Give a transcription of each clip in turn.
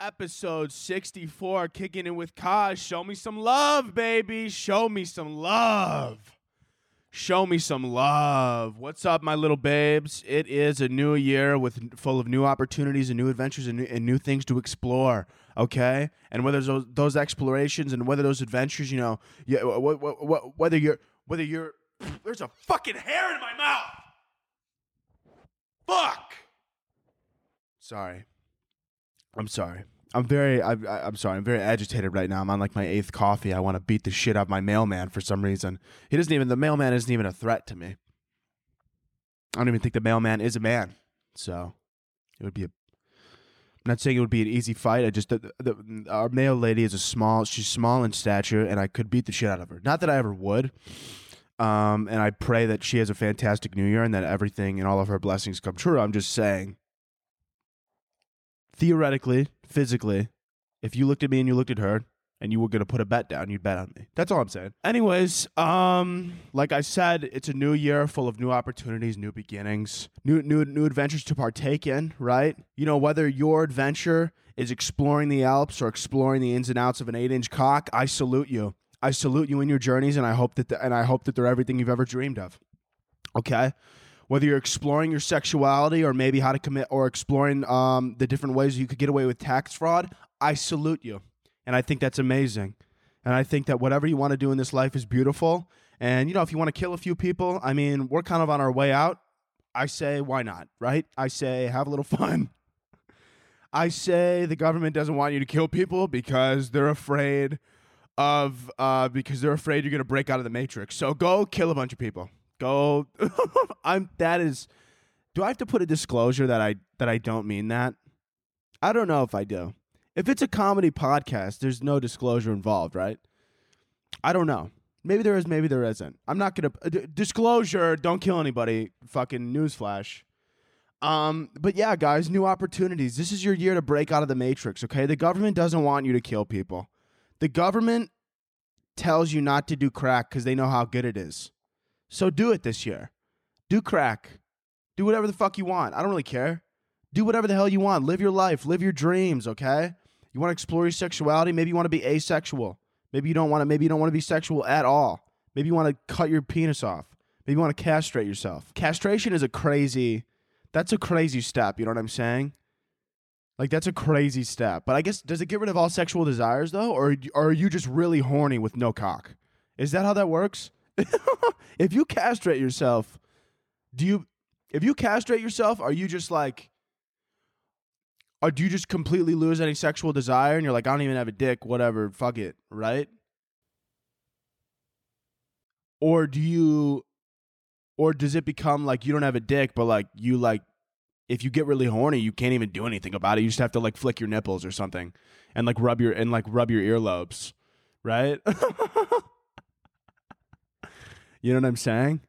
Episode 64 kicking in with Koz. Show me some love, baby. Show me some love. Show me some love. What's up, my little babes? It is a new year with full of new opportunities and new adventures and new, and new things to explore. Okay, and whether those those explorations and whether those adventures, you know, yeah, wh- wh- wh- whether you're whether you're there's a fucking hair in my mouth. Fuck. Sorry. I'm sorry. I'm very. I, I'm sorry. I'm very agitated right now. I'm on like my eighth coffee. I want to beat the shit out of my mailman for some reason. He doesn't even. The mailman isn't even a threat to me. I don't even think the mailman is a man. So it would be a. I'm not saying it would be an easy fight. I just the, the, our mail lady is a small. She's small in stature, and I could beat the shit out of her. Not that I ever would. Um, and I pray that she has a fantastic new year and that everything and all of her blessings come true. I'm just saying theoretically, physically, if you looked at me and you looked at her and you were going to put a bet down, you'd bet on me. That's all I'm saying. Anyways, um like I said, it's a new year full of new opportunities, new beginnings, new new new adventures to partake in, right? You know, whether your adventure is exploring the Alps or exploring the ins and outs of an 8-inch cock, I salute you. I salute you in your journeys and I hope that the, and I hope that they're everything you've ever dreamed of. Okay? Whether you're exploring your sexuality or maybe how to commit or exploring um, the different ways you could get away with tax fraud, I salute you. And I think that's amazing. And I think that whatever you want to do in this life is beautiful. And, you know, if you want to kill a few people, I mean, we're kind of on our way out. I say, why not, right? I say, have a little fun. I say the government doesn't want you to kill people because they're afraid of, uh, because they're afraid you're going to break out of the matrix. So go kill a bunch of people go. I'm that is do i have to put a disclosure that i that i don't mean that? I don't know if i do. If it's a comedy podcast there's no disclosure involved right? I don't know. Maybe there is maybe there isn't. I'm not gonna uh, d- disclosure don't kill anybody fucking newsflash. Um but yeah guys new opportunities. This is your year to break out of the matrix okay? The government doesn't want you to kill people. The government tells you not to do crack because they know how good it is so do it this year. Do crack. Do whatever the fuck you want. I don't really care. Do whatever the hell you want. Live your life. Live your dreams, okay? You want to explore your sexuality? Maybe you want to be asexual. Maybe you don't want to maybe you don't want to be sexual at all. Maybe you want to cut your penis off. Maybe you want to castrate yourself. Castration is a crazy that's a crazy step, you know what I'm saying? Like that's a crazy step. But I guess does it get rid of all sexual desires though or, or are you just really horny with no cock? Is that how that works? if you castrate yourself, do you if you castrate yourself, are you just like or do you just completely lose any sexual desire and you're like, I don't even have a dick, whatever, fuck it, right? Or do you or does it become like you don't have a dick, but like you like if you get really horny, you can't even do anything about it. You just have to like flick your nipples or something and like rub your and like rub your earlobes, right? You know what I'm saying?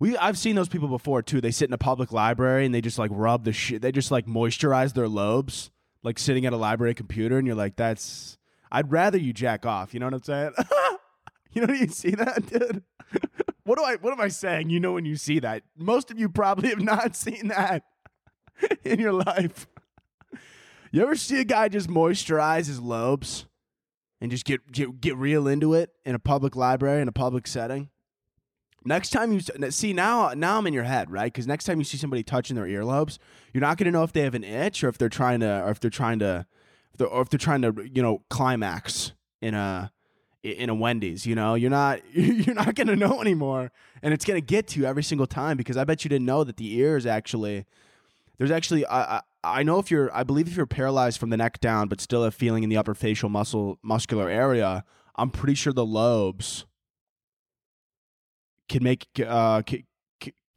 We I've seen those people before too. They sit in a public library and they just like rub the shit. They just like moisturize their lobes, like sitting at a library computer, and you're like, that's. I'd rather you jack off. You know what I'm saying? you know you see that, dude. what do I? What am I saying? You know when you see that. Most of you probably have not seen that in your life. You ever see a guy just moisturize his lobes and just get get, get real into it in a public library in a public setting? Next time you see now, now I'm in your head, right? Because next time you see somebody touching their earlobes, you're not going to know if they have an itch or if they're trying to, or if they're trying to, if they're, or if they're trying to, you know, climax in a in a Wendy's. You know, you're not you're not going to know anymore, and it's going to get to you every single time because I bet you didn't know that the ears actually there's actually I, I I know if you're I believe if you're paralyzed from the neck down but still have feeling in the upper facial muscle muscular area, I'm pretty sure the lobes can make uh can,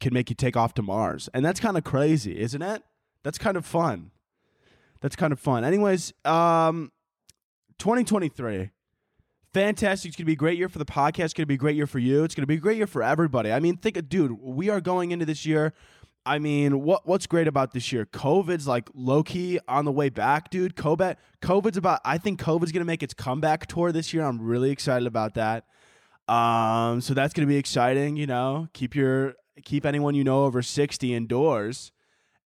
can make you take off to Mars. And that's kind of crazy, isn't it? That's kind of fun. That's kind of fun. Anyways, um 2023 fantastic. It's going to be a great year for the podcast. It's going to be a great year for you. It's going to be a great year for everybody. I mean, think, dude, we are going into this year. I mean, what what's great about this year? COVID's like low key on the way back, dude. COVID, COVID's about. I think COVID's gonna make its comeback tour this year. I'm really excited about that. Um, so that's gonna be exciting. You know, keep your keep anyone you know over sixty indoors,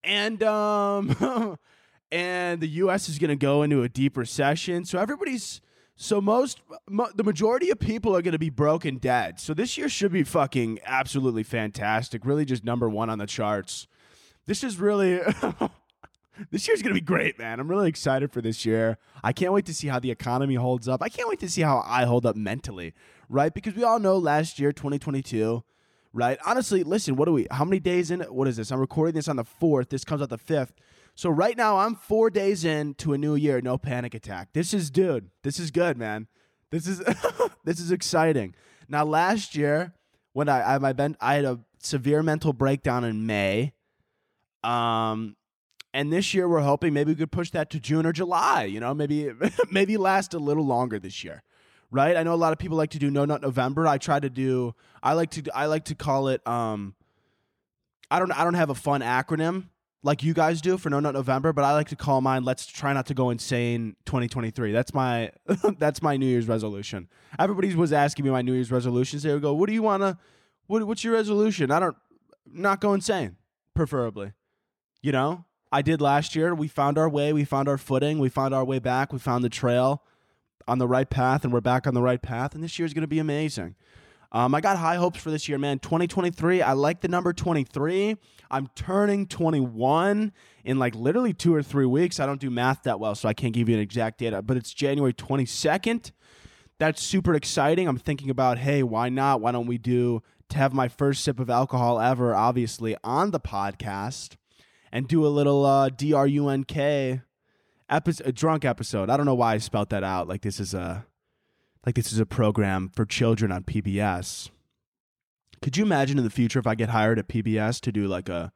and um, and the U.S. is gonna go into a deep recession. So everybody's so most mo- the majority of people are going to be broken dead. So this year should be fucking absolutely fantastic. Really just number 1 on the charts. This is really This year's going to be great, man. I'm really excited for this year. I can't wait to see how the economy holds up. I can't wait to see how I hold up mentally, right? Because we all know last year 2022 right? Honestly, listen, what do we, how many days in? What is this? I'm recording this on the 4th. This comes out the 5th. So right now I'm four days into a new year, no panic attack. This is dude, this is good, man. This is this is exciting. Now last year, when I I, I, been, I had a severe mental breakdown in May. Um and this year we're hoping maybe we could push that to June or July, you know, maybe maybe last a little longer this year. Right? I know a lot of people like to do no nut November. I try to do I like to I like to call it um I don't I don't have a fun acronym like you guys do for No Nut November, but I like to call mine "Let's try not to go insane 2023." That's my that's my New Year's resolution. Everybody was asking me my New Year's resolutions. They would go, "What do you want to? What, what's your resolution?" I don't not go insane, preferably. You know, I did last year. We found our way. We found our footing. We found our way back. We found the trail on the right path, and we're back on the right path. And this year is going to be amazing. Um, I got high hopes for this year, man. 2023, I like the number 23. I'm turning 21 in like literally two or three weeks. I don't do math that well, so I can't give you an exact data, but it's January 22nd. That's super exciting. I'm thinking about, hey, why not? Why don't we do to have my first sip of alcohol ever, obviously, on the podcast and do a little uh, DRUNK episode, a drunk episode. I don't know why I spelt that out. Like this is a like this is a program for children on PBS. Could you imagine in the future if I get hired at PBS to do like a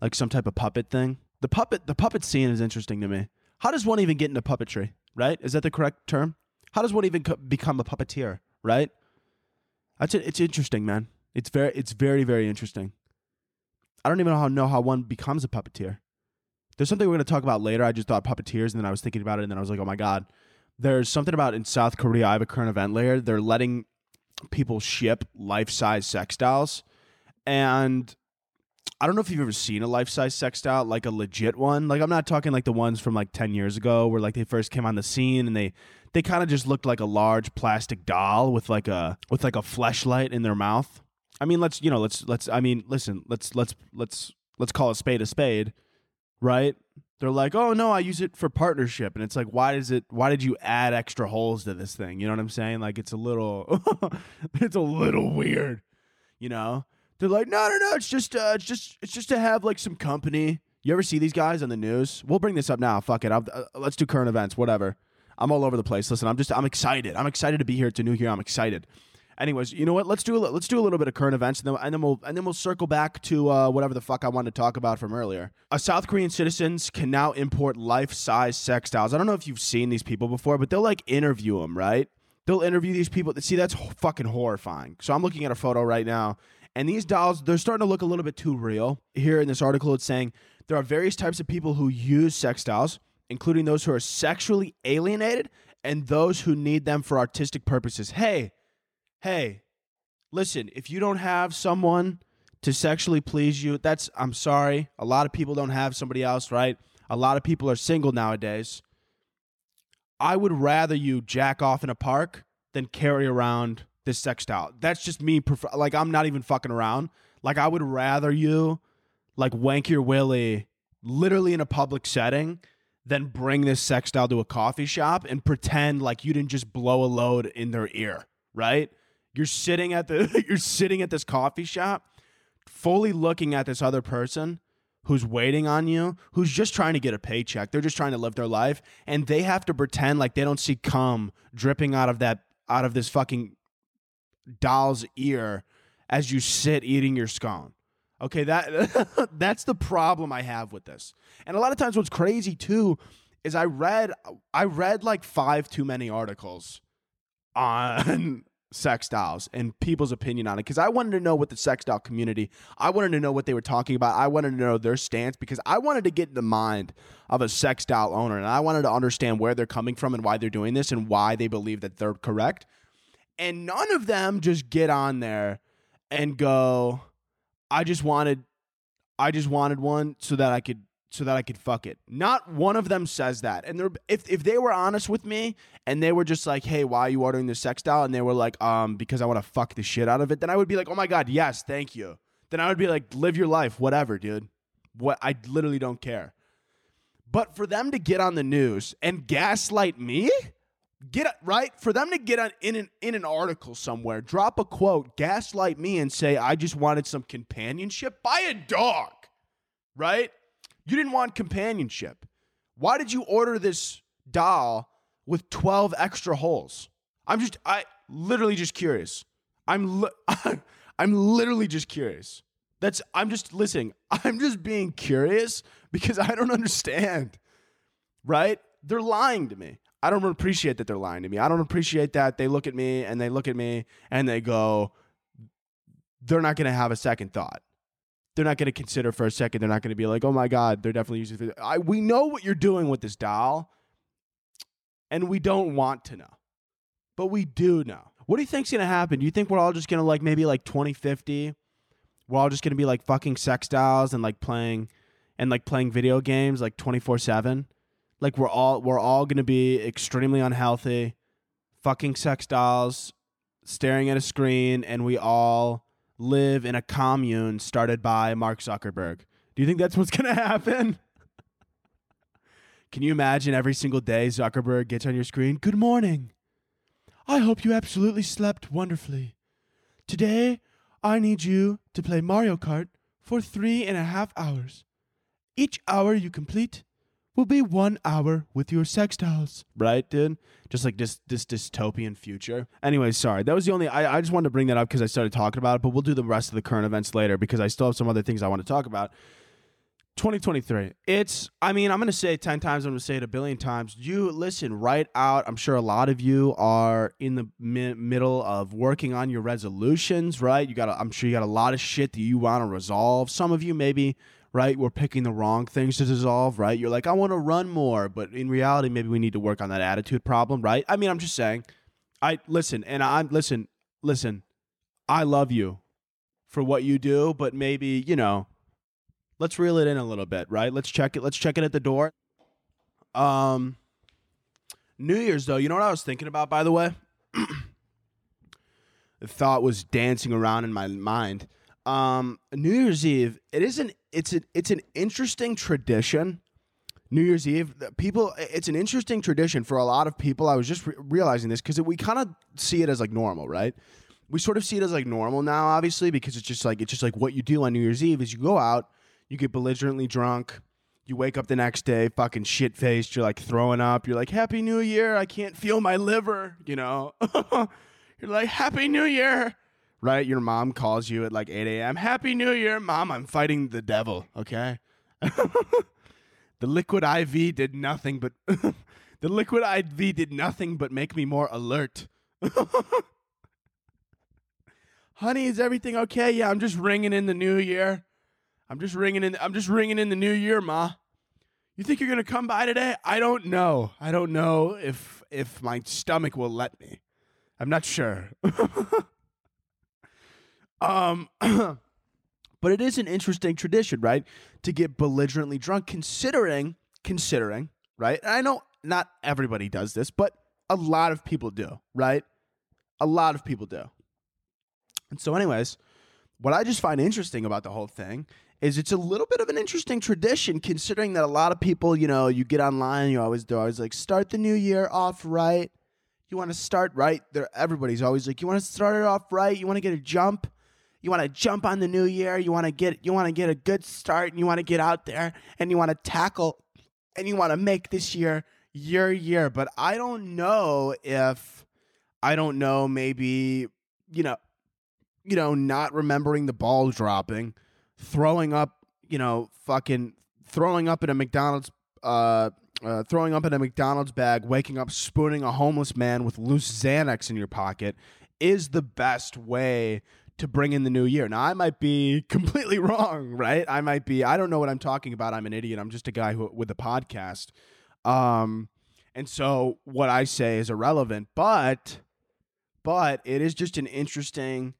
like some type of puppet thing? The puppet the puppet scene is interesting to me. How does one even get into puppetry? Right? Is that the correct term? How does one even co- become a puppeteer? Right? That's it. It's interesting, man. It's very it's very very interesting. I don't even know how know how one becomes a puppeteer. There's something we're going to talk about later. I just thought puppeteers, and then I was thinking about it, and then I was like, oh my god, there's something about in South Korea. I have a current event layer. They're letting people ship life size sex dolls, and I don't know if you've ever seen a life size sex doll, like a legit one. Like I'm not talking like the ones from like ten years ago, where like they first came on the scene and they they kind of just looked like a large plastic doll with like a with like a fleshlight in their mouth. I mean, let's you know, let's let's. I mean, listen, let's let's let's let's call a spade a spade, right? they're like, "Oh no, I use it for partnership," and it's like, why does it? Why did you add extra holes to this thing? You know what I'm saying? Like, it's a little, it's a little weird. You know? They're like, "No, no, no, it's just, uh, it's just, it's just to have like some company." You ever see these guys on the news? We'll bring this up now. Fuck it. Uh, let's do current events. Whatever. I'm all over the place. Listen, I'm just, I'm excited. I'm excited to be here. It's a new year. I'm excited. Anyways, you know what? Let's do a, let's do a little bit of current events, and then, and then we'll and then we'll circle back to uh, whatever the fuck I wanted to talk about from earlier. Uh, South Korean citizens can now import life-size sex dolls. I don't know if you've seen these people before, but they'll like interview them, right? They'll interview these people. See, that's fucking horrifying. So I'm looking at a photo right now, and these dolls they're starting to look a little bit too real. Here in this article, it's saying there are various types of people who use sex dolls, including those who are sexually alienated and those who need them for artistic purposes. Hey hey, listen, if you don't have someone to sexually please you, that's, I'm sorry. A lot of people don't have somebody else, right? A lot of people are single nowadays. I would rather you jack off in a park than carry around this sex sextile. That's just me. Prefer- like I'm not even fucking around. Like I would rather you like wank your willy literally in a public setting than bring this sex sextile to a coffee shop and pretend like you didn't just blow a load in their ear, right? You're sitting at the you're sitting at this coffee shop fully looking at this other person who's waiting on you, who's just trying to get a paycheck. They're just trying to live their life and they have to pretend like they don't see cum dripping out of that out of this fucking doll's ear as you sit eating your scone. Okay, that that's the problem I have with this. And a lot of times what's crazy too is I read I read like 5 too many articles on sextiles and people's opinion on it because I wanted to know what the sex doll community, I wanted to know what they were talking about. I wanted to know their stance because I wanted to get the mind of a sex doll owner and I wanted to understand where they're coming from and why they're doing this and why they believe that they're correct. And none of them just get on there and go, I just wanted I just wanted one so that I could so that I could fuck it. Not one of them says that. And they're, if if they were honest with me and they were just like, "Hey, why are you ordering this doll?" and they were like, "Um, because I want to fuck the shit out of it," then I would be like, "Oh my god, yes, thank you." Then I would be like, "Live your life, whatever, dude. What I literally don't care." But for them to get on the news and gaslight me, get right for them to get on in an in an article somewhere, drop a quote, gaslight me, and say I just wanted some companionship. Buy a dog, right? You didn't want companionship. Why did you order this doll with 12 extra holes? I'm just I literally just curious. I'm li- I'm literally just curious. That's I'm just listening. I'm just being curious because I don't understand. Right? They're lying to me. I don't appreciate that they're lying to me. I don't appreciate that they look at me and they look at me and they go they're not going to have a second thought they're not going to consider for a second. They're not going to be like, oh my God, they're definitely using. I, we know what you're doing with this doll, and we don't want to know, but we do know. What do you think's going to happen? Do you think we're all just going to like maybe like 2050? We're all just going to be like fucking sex dolls and like playing and like playing video games like 24 7? Like we're all we're all going to be extremely unhealthy, fucking sex dolls, staring at a screen, and we all live in a commune started by Mark Zuckerberg. Do you think that's what's going to happen? Can you imagine every single day Zuckerberg gets on your screen? Good morning. I hope you absolutely slept wonderfully. Today, I need you to play Mario Kart for three and a half hours. Each hour you complete will be one hour with your sextiles. Right, dude? Just like this this dystopian future. Anyway, sorry. That was the only I, I just wanted to bring that up because I started talking about it, but we'll do the rest of the current events later because I still have some other things I want to talk about. 2023. It's, I mean, I'm going to say it 10 times, I'm going to say it a billion times. You listen right out. I'm sure a lot of you are in the mi- middle of working on your resolutions, right? You got, I'm sure you got a lot of shit that you want to resolve. Some of you maybe right? We're picking the wrong things to dissolve, right? You're like, I want to run more, but in reality, maybe we need to work on that attitude problem, right? I mean, I'm just saying. I listen, and I'm listen, listen. I love you for what you do, but maybe you know, let's reel it in a little bit, right? Let's check it. Let's check it at the door. Um, New Year's though, you know what I was thinking about, by the way. the thought was dancing around in my mind. Um, New Year's Eve, it is an it's an it's an interesting tradition. New Year's Eve, people, it's an interesting tradition for a lot of people. I was just re- realizing this because we kind of see it as like normal, right? We sort of see it as like normal now, obviously, because it's just like it's just like what you do on New Year's Eve is you go out, you get belligerently drunk, you wake up the next day fucking shit faced, you're like throwing up, you're like Happy New Year, I can't feel my liver, you know. you're like Happy New Year right? Your mom calls you at like 8 a.m. Happy New Year, mom. I'm fighting the devil. Okay. the liquid IV did nothing but the liquid IV did nothing but make me more alert. Honey, is everything okay? Yeah, I'm just ringing in the new year. I'm just ringing in. I'm just ringing in the new year, ma. You think you're gonna come by today? I don't know. I don't know if if my stomach will let me. I'm not sure. Um, but it is an interesting tradition, right? To get belligerently drunk, considering, considering, right? And I know not everybody does this, but a lot of people do, right? A lot of people do. And so, anyways, what I just find interesting about the whole thing is it's a little bit of an interesting tradition considering that a lot of people, you know, you get online, you always do always like start the new year off right. You want to start right. There everybody's always like, you want to start it off right, you want to get a jump. You want to jump on the new year, you want to get you want to get a good start and you want to get out there and you want to tackle and you want to make this year your year. But I don't know if I don't know maybe, you know, you know, not remembering the ball dropping throwing up, you know, fucking throwing up in a McDonald's, uh, uh, throwing up in a McDonald's bag, waking up spooning a homeless man with loose Xanax in your pocket is the best way to bring in the new year. Now, I might be completely wrong, right? I might be, I don't know what I'm talking about. I'm an idiot. I'm just a guy who, with a podcast. Um, and so what I say is irrelevant, but, but it is just an interesting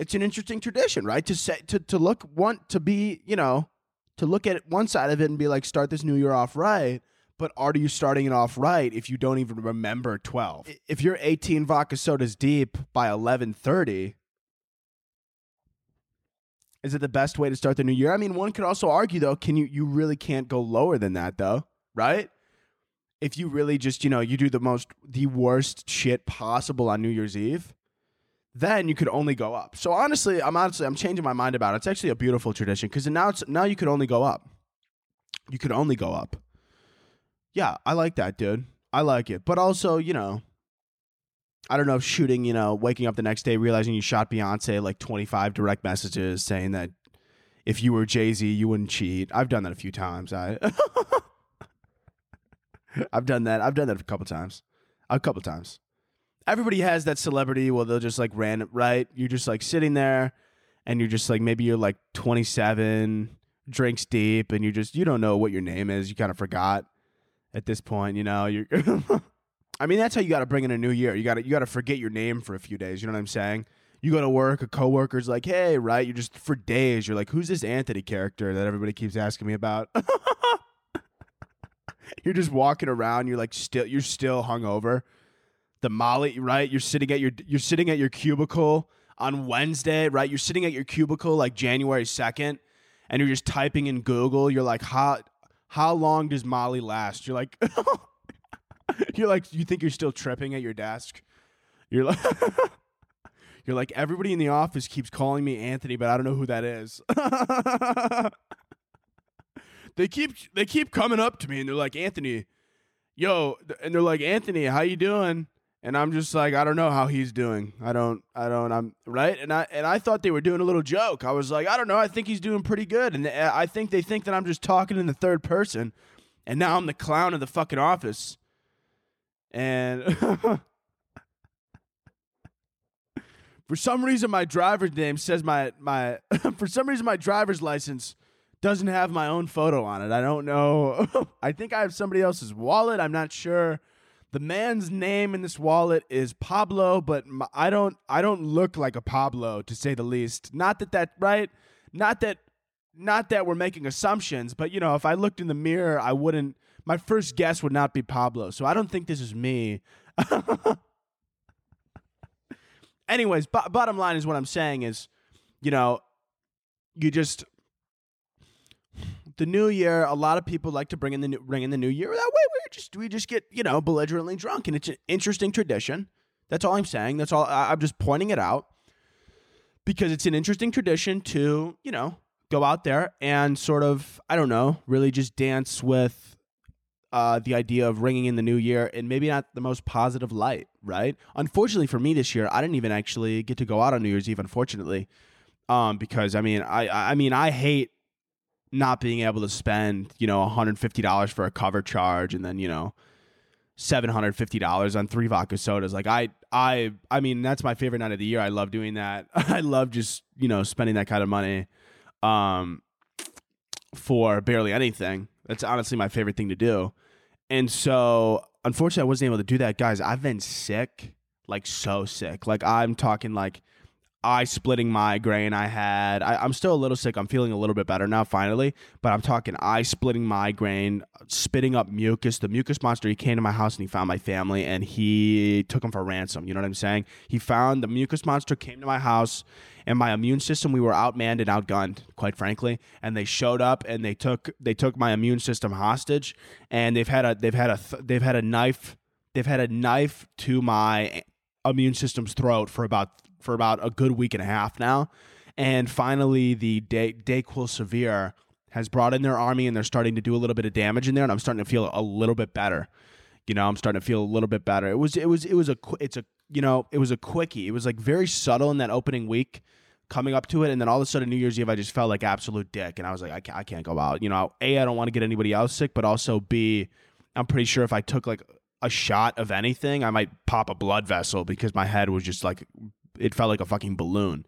it's an interesting tradition, right? To say to to look want to be, you know, to look at one side of it and be like, start this new year off right. But are you starting it off right if you don't even remember twelve? If you're eighteen vodka sodas deep by eleven thirty, is it the best way to start the new year? I mean, one could also argue though, can you you really can't go lower than that though, right? If you really just, you know, you do the most the worst shit possible on New Year's Eve, then you could only go up. So honestly, I'm honestly I'm changing my mind about it. It's actually a beautiful tradition because now it's now you could only go up. You could only go up. Yeah, I like that, dude. I like it. But also, you know, I don't know if shooting, you know, waking up the next day realizing you shot Beyonce like 25 direct messages saying that if you were Jay Z, you wouldn't cheat. I've done that a few times. I I've done that. I've done that a couple times. A couple times everybody has that celebrity well they'll just like random right you're just like sitting there and you're just like maybe you're like 27 drinks deep and you just you don't know what your name is you kind of forgot at this point you know you're i mean that's how you got to bring in a new year you got to you got to forget your name for a few days you know what i'm saying you go to work a coworker's like hey right you're just for days you're like who's this anthony character that everybody keeps asking me about you're just walking around you're like still you're still hungover the Molly, right? You're sitting at your you're sitting at your cubicle on Wednesday, right? You're sitting at your cubicle like January 2nd and you're just typing in Google. You're like, how how long does Molly last? You're like You're like you think you're still tripping at your desk. You're like You're like everybody in the office keeps calling me Anthony, but I don't know who that is. they keep they keep coming up to me and they're like, "Anthony, yo," and they're like, "Anthony, how you doing?" and I'm just like, I don't know how he's doing. I don't, I don't, I'm right. And I, and I thought they were doing a little joke. I was like, I don't know. I think he's doing pretty good. And uh, I think they think that I'm just talking in the third person. And now I'm the clown of the fucking office. And for some reason, my driver's name says my, my, for some reason, my driver's license doesn't have my own photo on it. I don't know. I think I have somebody else's wallet. I'm not sure the man's name in this wallet is Pablo, but I don't I don't look like a Pablo to say the least. Not that that right? Not that not that we're making assumptions, but you know, if I looked in the mirror, I wouldn't my first guess would not be Pablo. So I don't think this is me. Anyways, b- bottom line is what I'm saying is, you know, you just the new year, a lot of people like to bring in the new, bring in the new year. That way, we just we just get you know belligerently drunk, and it's an interesting tradition. That's all I'm saying. That's all. I, I'm just pointing it out because it's an interesting tradition to you know go out there and sort of I don't know really just dance with uh, the idea of ringing in the new year in maybe not the most positive light, right? Unfortunately for me this year, I didn't even actually get to go out on New Year's Eve. Unfortunately, um, because I mean, I I mean, I hate not being able to spend, you know, $150 for a cover charge and then, you know, $750 on three vodka sodas. Like I I I mean, that's my favorite night of the year. I love doing that. I love just, you know, spending that kind of money um for barely anything. That's honestly my favorite thing to do. And so, unfortunately, I wasn't able to do that, guys. I've been sick, like so sick. Like I'm talking like eye splitting migraine I had. I, I'm still a little sick. I'm feeling a little bit better now, finally. But I'm talking eye splitting migraine, spitting up mucus. The mucus monster, he came to my house and he found my family and he took them for ransom. You know what I'm saying? He found the mucus monster, came to my house, and my immune system, we were outmanned and outgunned, quite frankly. And they showed up and they took they took my immune system hostage. And they've had a they've had a th- they've had a knife they've had a knife to my immune system's throat for about for about a good week and a half now. And finally, the De- Dayquil Severe has brought in their army and they're starting to do a little bit of damage in there. And I'm starting to feel a little bit better. You know, I'm starting to feel a little bit better. It was, it was, it was a, it's a, you know, it was a quickie. It was like very subtle in that opening week coming up to it. And then all of a sudden, New Year's Eve, I just felt like absolute dick. And I was like, I I can't go out. You know, A, I don't want to get anybody else sick, but also B, I'm pretty sure if I took like a shot of anything, I might pop a blood vessel because my head was just like it felt like a fucking balloon.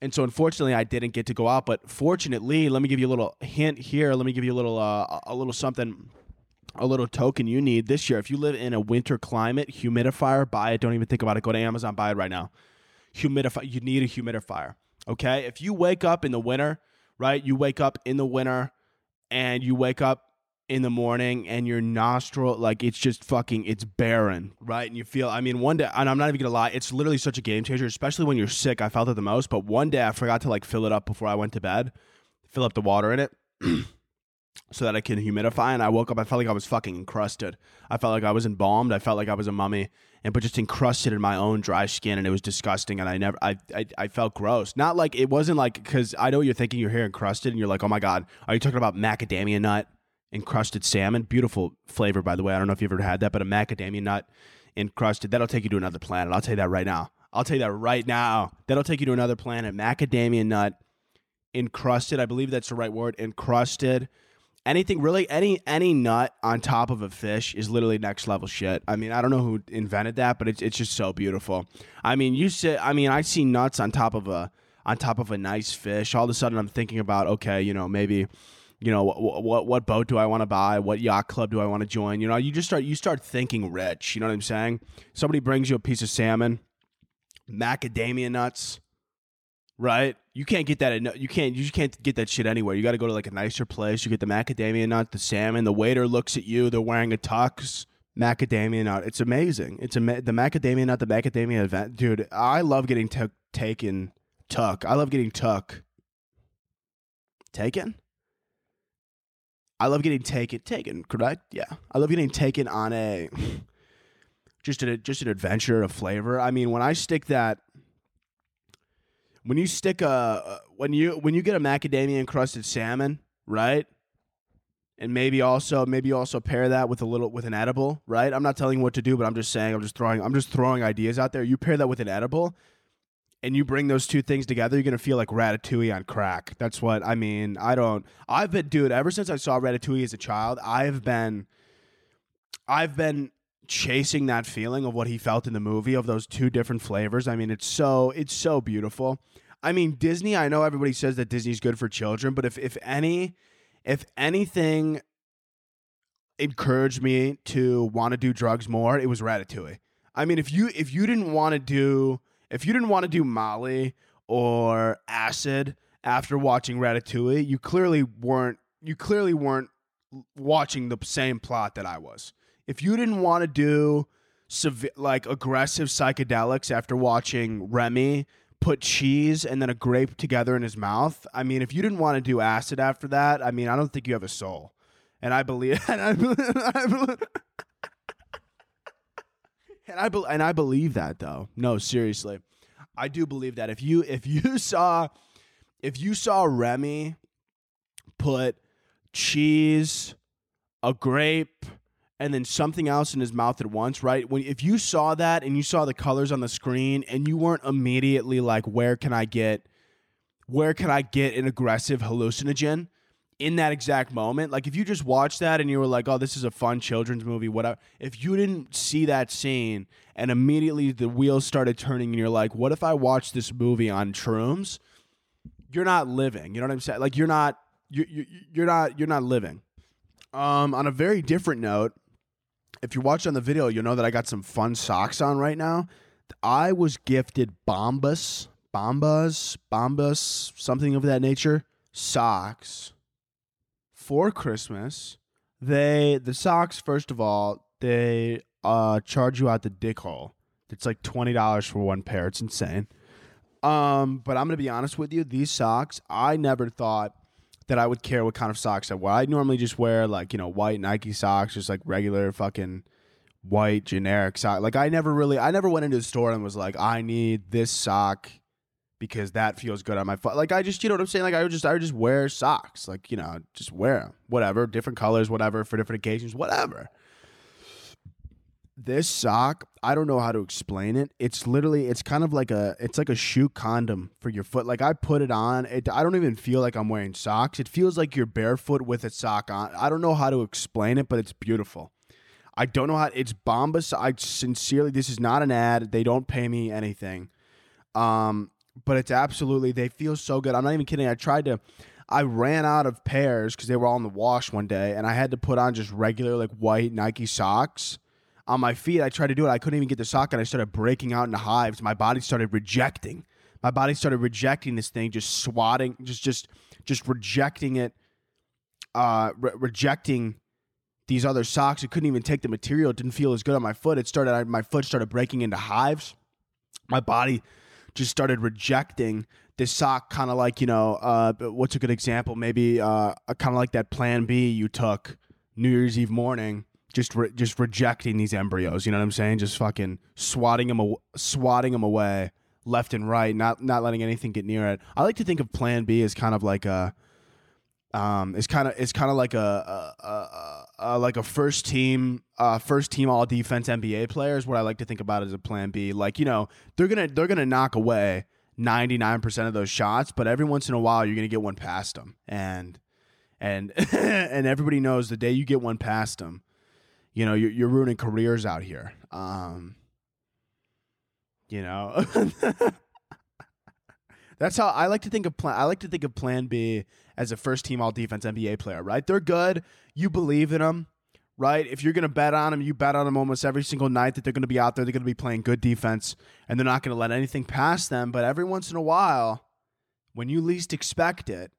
And so unfortunately I didn't get to go out, but fortunately, let me give you a little hint here. Let me give you a little uh, a little something a little token you need this year. If you live in a winter climate, humidifier, buy it. Don't even think about it. Go to Amazon, buy it right now. Humidify you need a humidifier. Okay? If you wake up in the winter, right? You wake up in the winter and you wake up in the morning and your nostril like it's just fucking it's barren right? And you feel i mean one day and i'm not even gonna lie it's literally such a game changer especially when you're sick. I felt it the most but one day i forgot to like fill it up before i went to bed fill up the water in it so that i can humidify and i woke up i felt like i was fucking encrusted. I felt like i was embalmed i felt like i was a mummy and but just encrusted in my own dry skin and it was disgusting and i never i i, I felt gross. Not like it wasn't like because i know you're thinking you're here encrusted and you're like oh my god are you talking about macadamia nut encrusted salmon. Beautiful flavor, by the way. I don't know if you've ever had that, but a macadamia nut encrusted, that'll take you to another planet. I'll tell you that right now. I'll tell you that right now. That'll take you to another planet. Macadamia nut encrusted. I believe that's the right word. Encrusted. Anything really, any any nut on top of a fish is literally next level shit. I mean, I don't know who invented that, but it's it's just so beautiful. I mean, you said, I mean, I see nuts on top of a on top of a nice fish. All of a sudden, I'm thinking about okay, you know, maybe you know what what, what boat do I want to buy? What yacht club do I want to join? You know, you just start you start thinking rich. You know what I'm saying? Somebody brings you a piece of salmon, macadamia nuts, right? You can't get that. At, you can't. You just can't get that shit anywhere. You got to go to like a nicer place. You get the macadamia nut, the salmon. The waiter looks at you. They're wearing a tux. Macadamia nut. It's amazing. It's a the macadamia nut. The macadamia event, dude. I love getting t- taken. Tuck. I love getting tuck. Taken. I love getting taken taken, correct? Yeah. I love getting taken on a just a just an adventure of flavor. I mean, when I stick that when you stick a when you when you get a macadamia encrusted salmon, right? And maybe also maybe also pair that with a little with an edible, right? I'm not telling you what to do, but I'm just saying I'm just throwing I'm just throwing ideas out there. You pair that with an edible, and you bring those two things together, you're gonna feel like Ratatouille on crack. That's what I mean. I don't. I've been, dude. Ever since I saw Ratatouille as a child, I've been, I've been chasing that feeling of what he felt in the movie of those two different flavors. I mean, it's so it's so beautiful. I mean, Disney. I know everybody says that Disney's good for children, but if if any, if anything, encouraged me to want to do drugs more, it was Ratatouille. I mean, if you if you didn't want to do if you didn't want to do Molly or acid after watching Ratatouille, you clearly weren't you clearly weren't watching the same plot that I was. If you didn't want to do sev- like aggressive psychedelics after watching Remy put cheese and then a grape together in his mouth, I mean, if you didn't want to do acid after that, I mean, I don't think you have a soul. And I believe, and I believe, I believe and I be- and I believe that though. No, seriously, I do believe that if you if you saw if you saw Remy put cheese, a grape, and then something else in his mouth at once, right? When if you saw that and you saw the colors on the screen and you weren't immediately like, where can I get where can I get an aggressive hallucinogen? In that exact moment. Like if you just watched that and you were like, "Oh, this is a fun children's movie," whatever. If you didn't see that scene and immediately the wheels started turning and you're like, "What if I watch this movie on shrooms?" You're not living. You know what I'm saying? Like you're not you you you're not you're not living. Um on a very different note, if you're watching the video, you'll know that I got some fun socks on right now. I was gifted Bombas Bombas, Bombas, something of that nature, socks for Christmas. They the socks first of all they uh charge you out the dick hole. It's like twenty dollars for one pair. It's insane. Um, but I'm gonna be honest with you. These socks, I never thought that I would care what kind of socks I wear. I normally just wear like you know white Nike socks, just like regular fucking white generic sock. Like I never really, I never went into the store and was like, I need this sock because that feels good on my foot. Like I just, you know what I'm saying? Like I would just, I would just wear socks. Like you know, just wear them, whatever, different colors, whatever, for different occasions, whatever. This sock i don't know how to explain it. It's literally it's kind of like a it's like a shoe condom for your foot. Like i put it on. It i don't even feel like i'm wearing socks. It feels like you're barefoot with a sock on. I don't know how to explain it but it's beautiful. I don't know how it's bombas i sincerely this is not an ad. They don't pay me anything. Um but it's absolutely they feel so good i'm not even kidding i tried to I ran out of pairs because they were all in the wash one day, and I had to put on just regular like white Nike socks on my feet. I tried to do it. I couldn't even get the sock and I started breaking out into hives. My body started rejecting. My body started rejecting this thing, just swatting, just just just rejecting it, uh, re- rejecting these other socks. It couldn't even take the material. It didn't feel as good on my foot. It started. My foot started breaking into hives. My body just started rejecting this sock, kind of like you know, uh, what's a good example? Maybe uh, kind of like that Plan B you took New Year's Eve morning just re- just rejecting these embryos. You know what I'm saying? Just fucking swatting them, aw- swatting them away left and right, not not letting anything get near it. I like to think of Plan B as kind of like a, um, it's kind of it's kind of like a, a, a, a, like a first team, uh, first team all defense NBA player is What I like to think about as a Plan B. Like you know they're gonna they're gonna knock away. 99% of those shots, but every once in a while you're to get one past them. And and and everybody knows the day you get one past them, you know you're, you're ruining careers out here um you know that's how i like to think of plan i like to think of plan b as a first team all defense nba player right? They're good. You believe in them right? If you're going to bet on them you bet on them almost every single night that they're going to be out there. They're going to be playing good defense and they're not going to let anything pass them. But every once in a while when you least expect it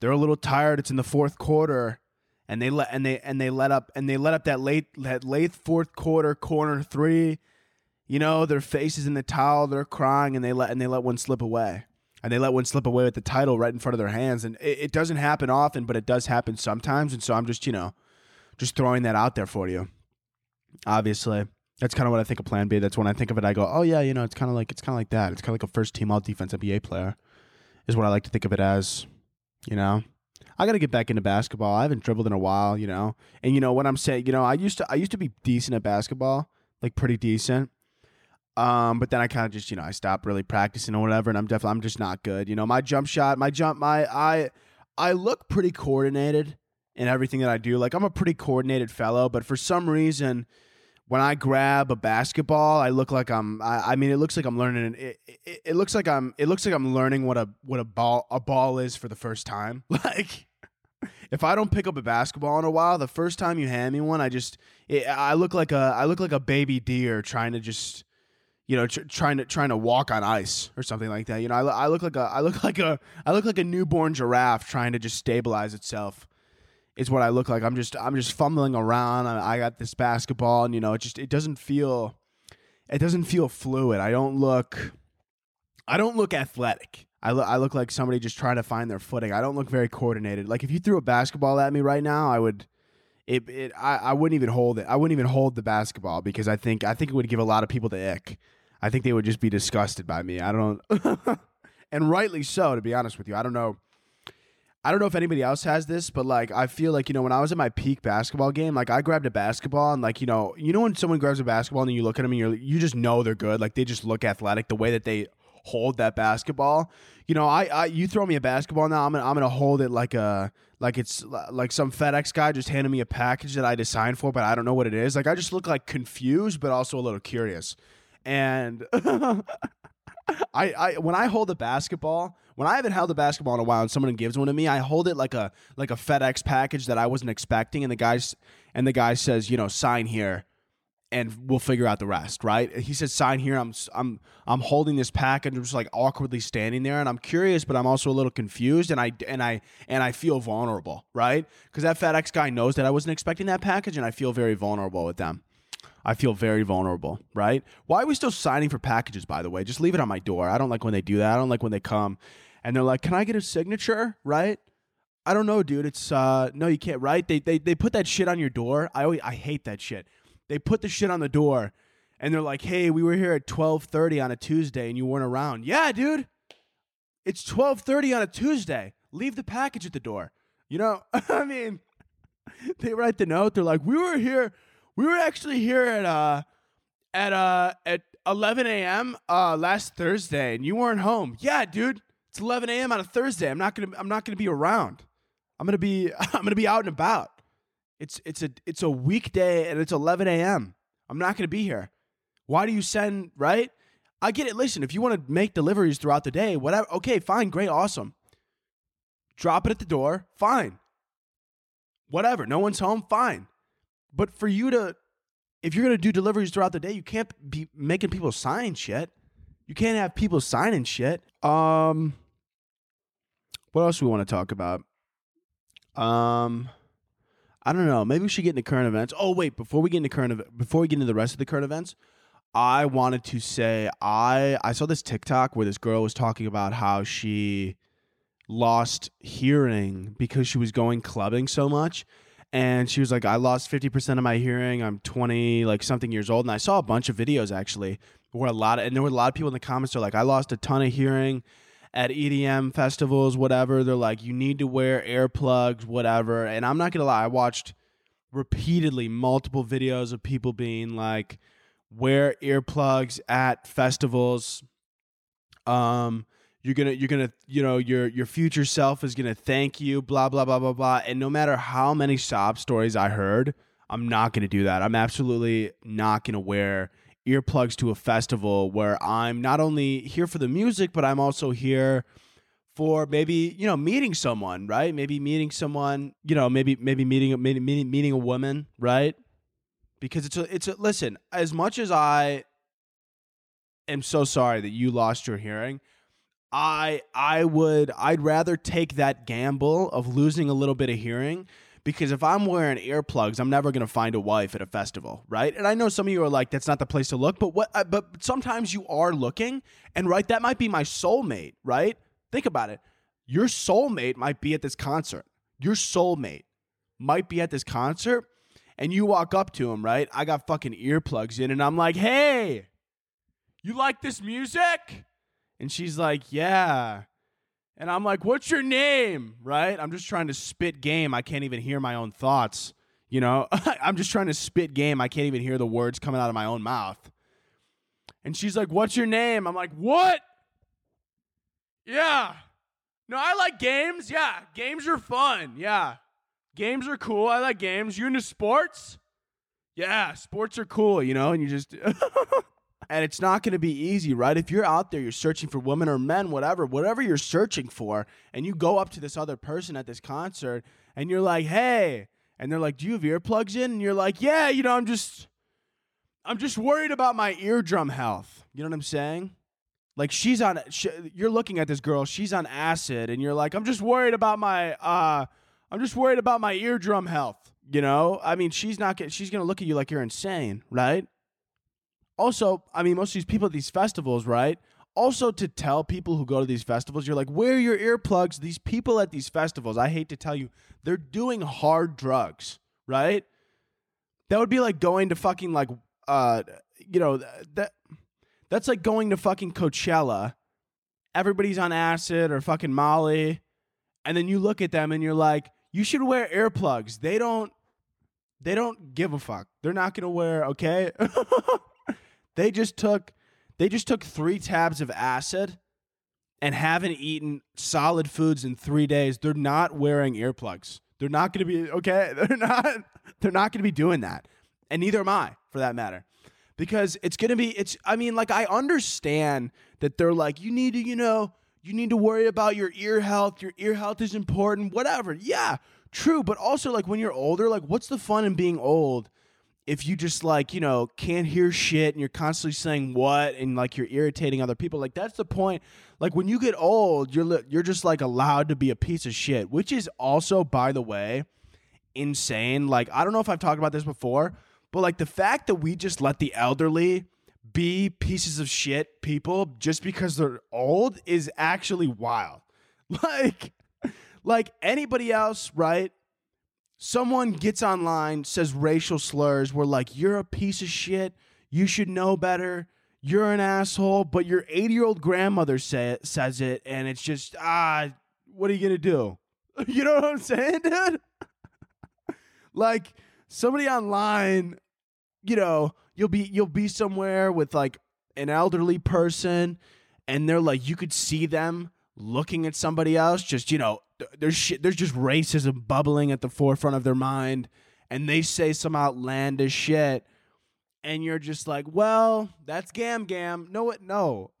they're a little tired. It's in the fourth quarter and they let and they and they let up and they let up that late that late fourth quarter corner three. You know, their faces in the towel, they're crying, and they let and they let one slip away, and they let one slip away with the title right in front of their hands. And it, it doesn't happen often, but it does happen sometimes. And so I'm just you know, just throwing that out there for you. Obviously, that's kind of what I think of Plan B. That's when I think of it, I go, oh yeah, you know, it's kind of like it's kind of like that. It's kind of like a first team all defense NBA player, is what I like to think of it as. You know. I got to get back into basketball. I haven't dribbled in a while, you know. And you know what I'm saying, you know, I used to I used to be decent at basketball, like pretty decent. Um, but then I kind of just, you know, I stopped really practicing or whatever, and I'm definitely I'm just not good. You know, my jump shot, my jump, my I I look pretty coordinated in everything that I do. Like I'm a pretty coordinated fellow, but for some reason when I grab a basketball, I look like I'm. I, I mean, it looks like I'm learning. It, it, it, looks like I'm. It looks like I'm learning what a what a ball a ball is for the first time. Like, if I don't pick up a basketball in a while, the first time you hand me one, I just it, I look like a I look like a baby deer trying to just you know tr- trying to trying to walk on ice or something like that. You know, I, I look like a I look like a I look like a newborn giraffe trying to just stabilize itself is what I look like. I'm just I'm just fumbling around. I, I got this basketball, and you know, it just it doesn't feel it doesn't feel fluid. I don't look I don't look athletic. I look I look like somebody just trying to find their footing. I don't look very coordinated. Like if you threw a basketball at me right now, I would it, it I, I wouldn't even hold it. I wouldn't even hold the basketball because I think I think it would give a lot of people the ick. I think they would just be disgusted by me. I don't and rightly so to be honest with you. I don't know I don't know if anybody else has this, but like I feel like you know when I was at my peak basketball game, like I grabbed a basketball and like you know you know when someone grabs a basketball and you look at them and you're you just know they're good, like they just look athletic the way that they hold that basketball. You know, I, I you throw me a basketball now, I'm gonna I'm gonna hold it like a like it's like some FedEx guy just handed me a package that I designed for, but I don't know what it is. Like I just look like confused, but also a little curious. And I, I when I hold a basketball, when I haven't held a basketball in a while and someone gives one to me, I hold it like a like a FedEx package that I wasn't expecting, and the guys and the guy says, you know, sign here, and we'll figure out the rest, right? He says, "Sign here." I'm I'm I'm holding this package. I'm just like awkwardly standing there, and I'm curious, but I'm also a little confused, and I and I and I feel vulnerable, right? Because that FedEx guy knows that I wasn't expecting that package, and I feel very vulnerable with them. I feel very vulnerable, right? Why are we still signing for packages, by the way? Just leave it on my door. I don't like when they do that. I don't like when they come and they're like, "Can I get a signature?" Right? I don't know, dude. It's uh no, you can't. Right? They they they put that shit on your door. I always, I hate that shit. They put the shit on the door, and they're like, "Hey, we were here at twelve thirty on a Tuesday, and you weren't around." Yeah, dude. It's twelve thirty on a Tuesday. Leave the package at the door. You know, I mean, they write the note. They're like, "We were here. We were actually here at uh at uh at 11 a.m. uh last Thursday, and you weren't home." Yeah, dude. It's 11 a.m. on a Thursday. I'm not gonna. I'm not gonna be around. I'm gonna be. I'm gonna be out and about. It's it's a it's a weekday and it's 11 a.m. I'm not gonna be here. Why do you send right? I get it. Listen, if you want to make deliveries throughout the day, whatever. Okay, fine, great, awesome. Drop it at the door. Fine. Whatever. No one's home. Fine. But for you to, if you're gonna do deliveries throughout the day, you can't be making people sign shit. You can't have people signing shit. Um. What else do we want to talk about? Um, I don't know. Maybe we should get into current events. Oh wait, before we get into current before we get into the rest of the current events, I wanted to say I I saw this TikTok where this girl was talking about how she lost hearing because she was going clubbing so much. And she was like, I lost 50% of my hearing. I'm 20, like something years old. And I saw a bunch of videos actually where a lot of, and there were a lot of people in the comments are like, I lost a ton of hearing at EDM festivals, whatever. They're like, you need to wear earplugs, whatever. And I'm not gonna lie, I watched repeatedly multiple videos of people being like, wear earplugs at festivals. Um, you're gonna, you're gonna, you know, your your future self is gonna thank you. Blah blah blah blah blah. And no matter how many sob stories I heard, I'm not gonna do that. I'm absolutely not gonna wear earplugs to a festival where I'm not only here for the music, but I'm also here for maybe you know meeting someone, right? Maybe meeting someone, you know, maybe maybe meeting maybe meeting, meeting a woman, right? Because it's a it's a listen. As much as I am so sorry that you lost your hearing, I I would I'd rather take that gamble of losing a little bit of hearing because if I'm wearing earplugs, I'm never gonna find a wife at a festival, right? And I know some of you are like, that's not the place to look, but what? But sometimes you are looking, and right, that might be my soulmate, right? Think about it. Your soulmate might be at this concert. Your soulmate might be at this concert, and you walk up to him, right? I got fucking earplugs in, and I'm like, hey, you like this music? And she's like, yeah. And I'm like, what's your name? Right? I'm just trying to spit game. I can't even hear my own thoughts. You know, I'm just trying to spit game. I can't even hear the words coming out of my own mouth. And she's like, what's your name? I'm like, what? Yeah. No, I like games. Yeah. Games are fun. Yeah. Games are cool. I like games. You into sports? Yeah. Sports are cool, you know, and you just. and it's not going to be easy, right? If you're out there, you're searching for women or men, whatever, whatever you're searching for, and you go up to this other person at this concert and you're like, "Hey," and they're like, "Do you have earplugs in?" And you're like, "Yeah, you know, I'm just I'm just worried about my eardrum health." You know what I'm saying? Like she's on she, you're looking at this girl, she's on acid and you're like, "I'm just worried about my uh I'm just worried about my eardrum health." You know? I mean, she's not get, she's to look at you like you're insane, right? Also, I mean, most of these people at these festivals, right? Also, to tell people who go to these festivals, you're like, wear your earplugs. These people at these festivals, I hate to tell you, they're doing hard drugs, right? That would be like going to fucking like, uh, you know, that that's like going to fucking Coachella. Everybody's on acid or fucking Molly, and then you look at them and you're like, you should wear earplugs. They don't, they don't give a fuck. They're not gonna wear, okay. They just took they just took three tabs of acid and haven't eaten solid foods in three days. They're not wearing earplugs. They're not going to be okay. They're not. They're not going to be doing that, and neither am I, for that matter, because it's going to be. It's. I mean, like I understand that they're like you need to, you know, you need to worry about your ear health. Your ear health is important. Whatever. Yeah, true. But also, like when you're older, like what's the fun in being old if you just like, you know, can't hear shit and you're constantly saying what and like you're irritating other people, like that's the point. Like when you get old, you're you're just like allowed to be a piece of shit, which is also by the way insane. Like I don't know if I've talked about this before, but like the fact that we just let the elderly be pieces of shit people just because they're old is actually wild. Like like anybody else, right? Someone gets online, says racial slurs, we're like, you're a piece of shit. You should know better. You're an asshole. But your 80 year old grandmother say, says it, and it's just, ah, what are you going to do? You know what I'm saying, dude? like somebody online, you know, you'll be you'll be somewhere with like an elderly person and they're like you could see them looking at somebody else just you know there's shit, there's just racism bubbling at the forefront of their mind and they say some outlandish shit and you're just like well that's gam gam. No what no.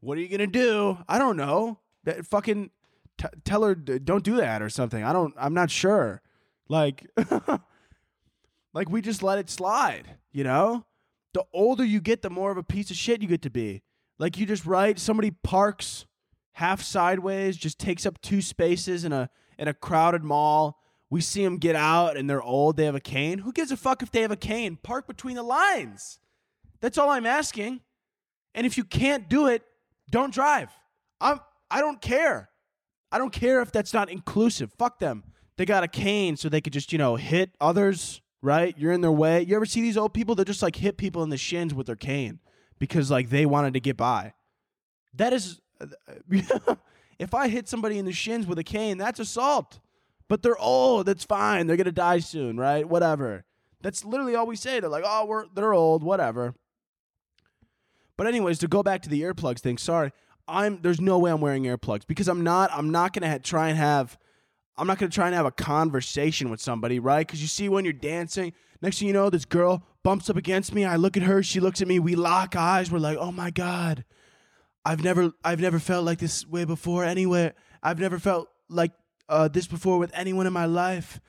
What are you gonna do? I don't know. That fucking t- tell her don't do that or something. I don't i'm not sure. Like like we just let it slide you know? The older you get the more of a piece of shit you get to be. Like you just write somebody parks half sideways, just takes up two spaces in a in a crowded mall. We see them get out and they're old, they have a cane. Who gives a fuck if they have a cane? Park between the lines. That's all I'm asking. And if you can't do it, don't drive. I'm I don't care. I don't care if that's not inclusive. Fuck them. They got a cane so they could just, you know, hit others, right? You're in their way. You ever see these old people that just like hit people in the shins with their cane because like they wanted to get by? That is if I hit somebody in the shins with a cane, that's assault. But they're old. That's fine. They're gonna die soon, right? Whatever. That's literally all we say. They're like, oh, we're they're old. Whatever. But anyways, to go back to the earplugs thing. Sorry, I'm there's no way I'm wearing earplugs because I'm not. I'm not gonna ha- try and have. I'm not gonna try and have a conversation with somebody, right? Because you see, when you're dancing, next thing you know, this girl bumps up against me. I look at her. She looks at me. We lock eyes. We're like, oh my god I've never I've never felt like this way before anywhere. I've never felt like uh, this before with anyone in my life.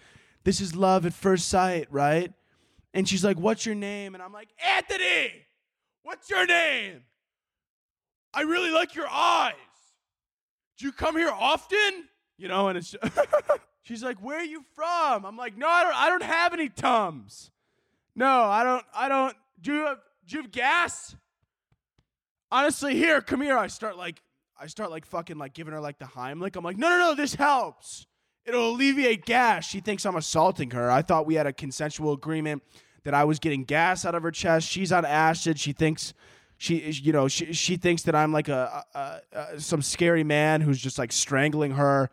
This is love at first sight, right? And she's like, "What's your name?" And I'm like, "Anthony. What's your name?" I really like your eyes. Do you come here often? You know, and it's she's like, "Where are you from?" I'm like, "No, I don't. I don't have any tums. No, I don't. I don't. Do you have, do you have gas?" Honestly, here, come here. I start like, I start like fucking like giving her like the Heimlich. I'm like, no, no, no, this helps. It'll alleviate gas. She thinks I'm assaulting her. I thought we had a consensual agreement that I was getting gas out of her chest. She's on acid. She thinks she, you know, she she thinks that I'm like a, a, a some scary man who's just like strangling her.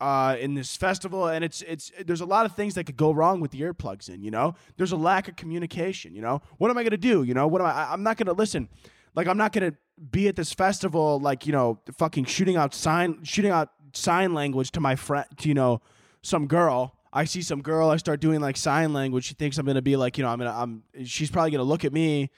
Uh, in this festival, and it's it's there's a lot of things that could go wrong with the earplugs in. You know, there's a lack of communication. You know, what am I gonna do? You know, what am I? I'm not gonna listen. Like I'm not gonna be at this festival like you know fucking shooting out sign shooting out sign language to my friend you know some girl. I see some girl. I start doing like sign language. She thinks I'm gonna be like you know I'm gonna I'm. She's probably gonna look at me.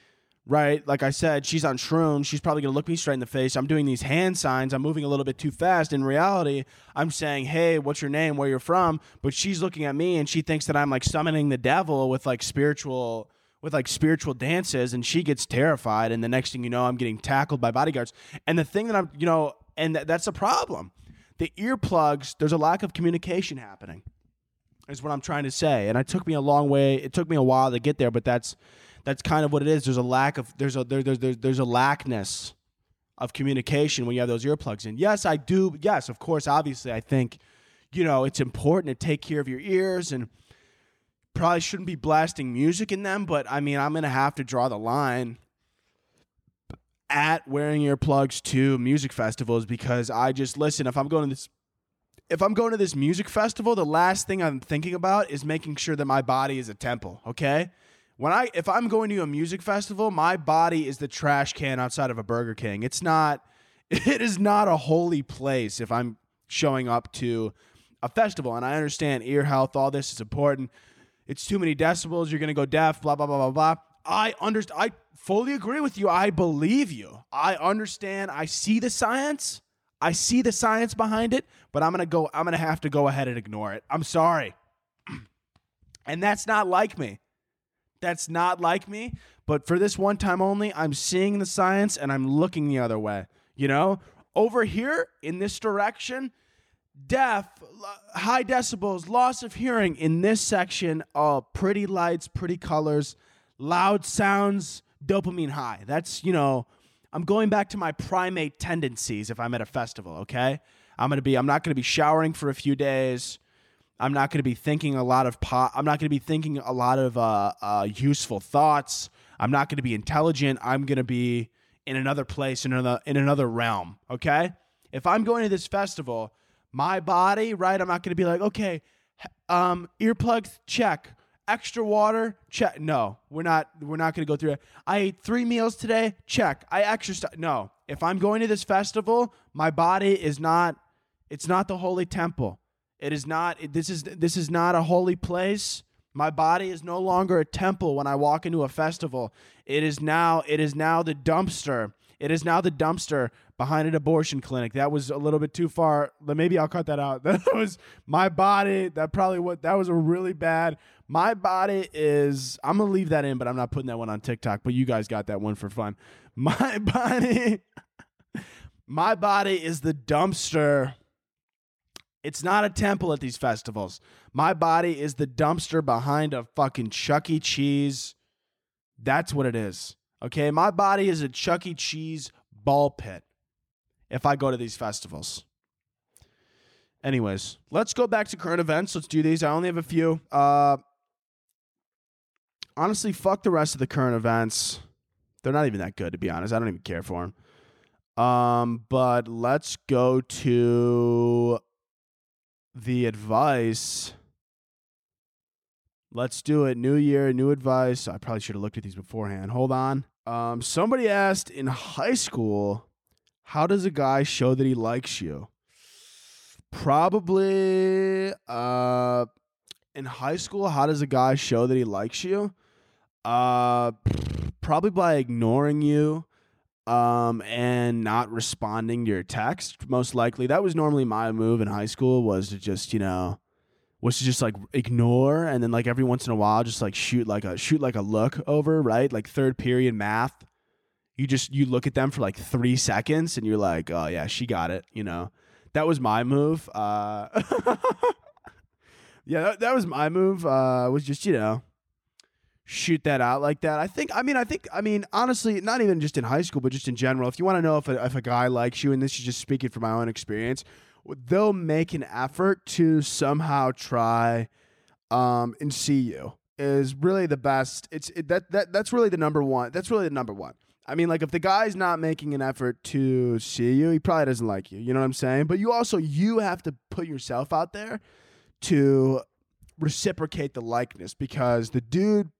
Right, like I said, she's on shrooms. She's probably gonna look me straight in the face. I'm doing these hand signs. I'm moving a little bit too fast. In reality, I'm saying, "Hey, what's your name? Where you're from?" But she's looking at me and she thinks that I'm like summoning the devil with like spiritual with like spiritual dances and she gets terrified and the next thing you know I'm getting tackled by bodyguards. And the thing that I'm, you know, and th- that's a problem. The earplugs, there's a lack of communication happening. Is what I'm trying to say. And it took me a long way. It took me a while to get there, but that's that's kind of what it is. There's a lack of there's a there, there's there's there's a lackness of communication when you have those earplugs in. Yes, I do. Yes, of course, obviously I think you know, it's important to take care of your ears and probably shouldn't be blasting music in them, but I mean, I'm going to have to draw the line at wearing earplugs to music festivals because I just listen, if I'm going to this if I'm going to this music festival, the last thing I'm thinking about is making sure that my body is a temple, okay? When I if I'm going to a music festival, my body is the trash can outside of a Burger King. It's not it is not a holy place if I'm showing up to a festival and I understand ear health, all this is important it's too many decibels, you're going to go deaf, blah, blah, blah, blah, blah. I understand. I fully agree with you. I believe you. I understand. I see the science. I see the science behind it, but I'm going to go, I'm going to have to go ahead and ignore it. I'm sorry. and that's not like me. That's not like me. But for this one time only, I'm seeing the science and I'm looking the other way. You know, over here in this direction, deaf, high decibels, loss of hearing in this section, uh, pretty lights, pretty colors, loud sounds, dopamine high. That's, you know, I'm going back to my primate tendencies if I'm at a festival, okay? I'm going to be I'm not going to be showering for a few days. I'm not going to be thinking a lot of po- I'm not going to be thinking a lot of uh, uh, useful thoughts. I'm not going to be intelligent. I'm going to be in another place in another in another realm, okay? If I'm going to this festival, my body, right? I'm not going to be like, okay, um, earplugs, check. Extra water, check. No, we're not. We're not going to go through it. I ate three meals today. Check. I exercise. No, if I'm going to this festival, my body is not. It's not the holy temple. It is not. This is this is not a holy place. My body is no longer a temple when I walk into a festival. It is now. It is now the dumpster. It is now the dumpster behind an abortion clinic. That was a little bit too far. Maybe I'll cut that out. That was my body. That probably what that was a really bad. My body is. I'm gonna leave that in, but I'm not putting that one on TikTok. But you guys got that one for fun. My body. my body is the dumpster. It's not a temple at these festivals. My body is the dumpster behind a fucking Chuck E. Cheese. That's what it is. Okay, my body is a Chuck E. Cheese ball pit if I go to these festivals. Anyways, let's go back to current events. Let's do these. I only have a few. Uh, honestly, fuck the rest of the current events. They're not even that good, to be honest. I don't even care for them. Um, but let's go to the advice. Let's do it. New year, new advice. I probably should have looked at these beforehand. Hold on. Um, somebody asked in high school, how does a guy show that he likes you? Probably uh in high school, how does a guy show that he likes you? Uh probably by ignoring you um and not responding to your text most likely that was normally my move in high school was to just you know was to just like ignore and then like every once in a while just like shoot like a shoot like a look over right? Like third period math you just you look at them for like three seconds and you're like oh yeah she got it you know? That was my move uh yeah that, that was my move uh was just you know shoot that out like that. I think i mean i think i mean honestly not even just in high school but just in general if you want to know if a, if a guy likes you and this is just speaking from my own experience they'll make an effort to somehow try um, and see you is really the best. It's it, that that that's really the number one. That's really the number one. I mean, like if the guy's not making an effort to see you, he probably doesn't like you. You know what I'm saying? But you also you have to put yourself out there to reciprocate the likeness because the dude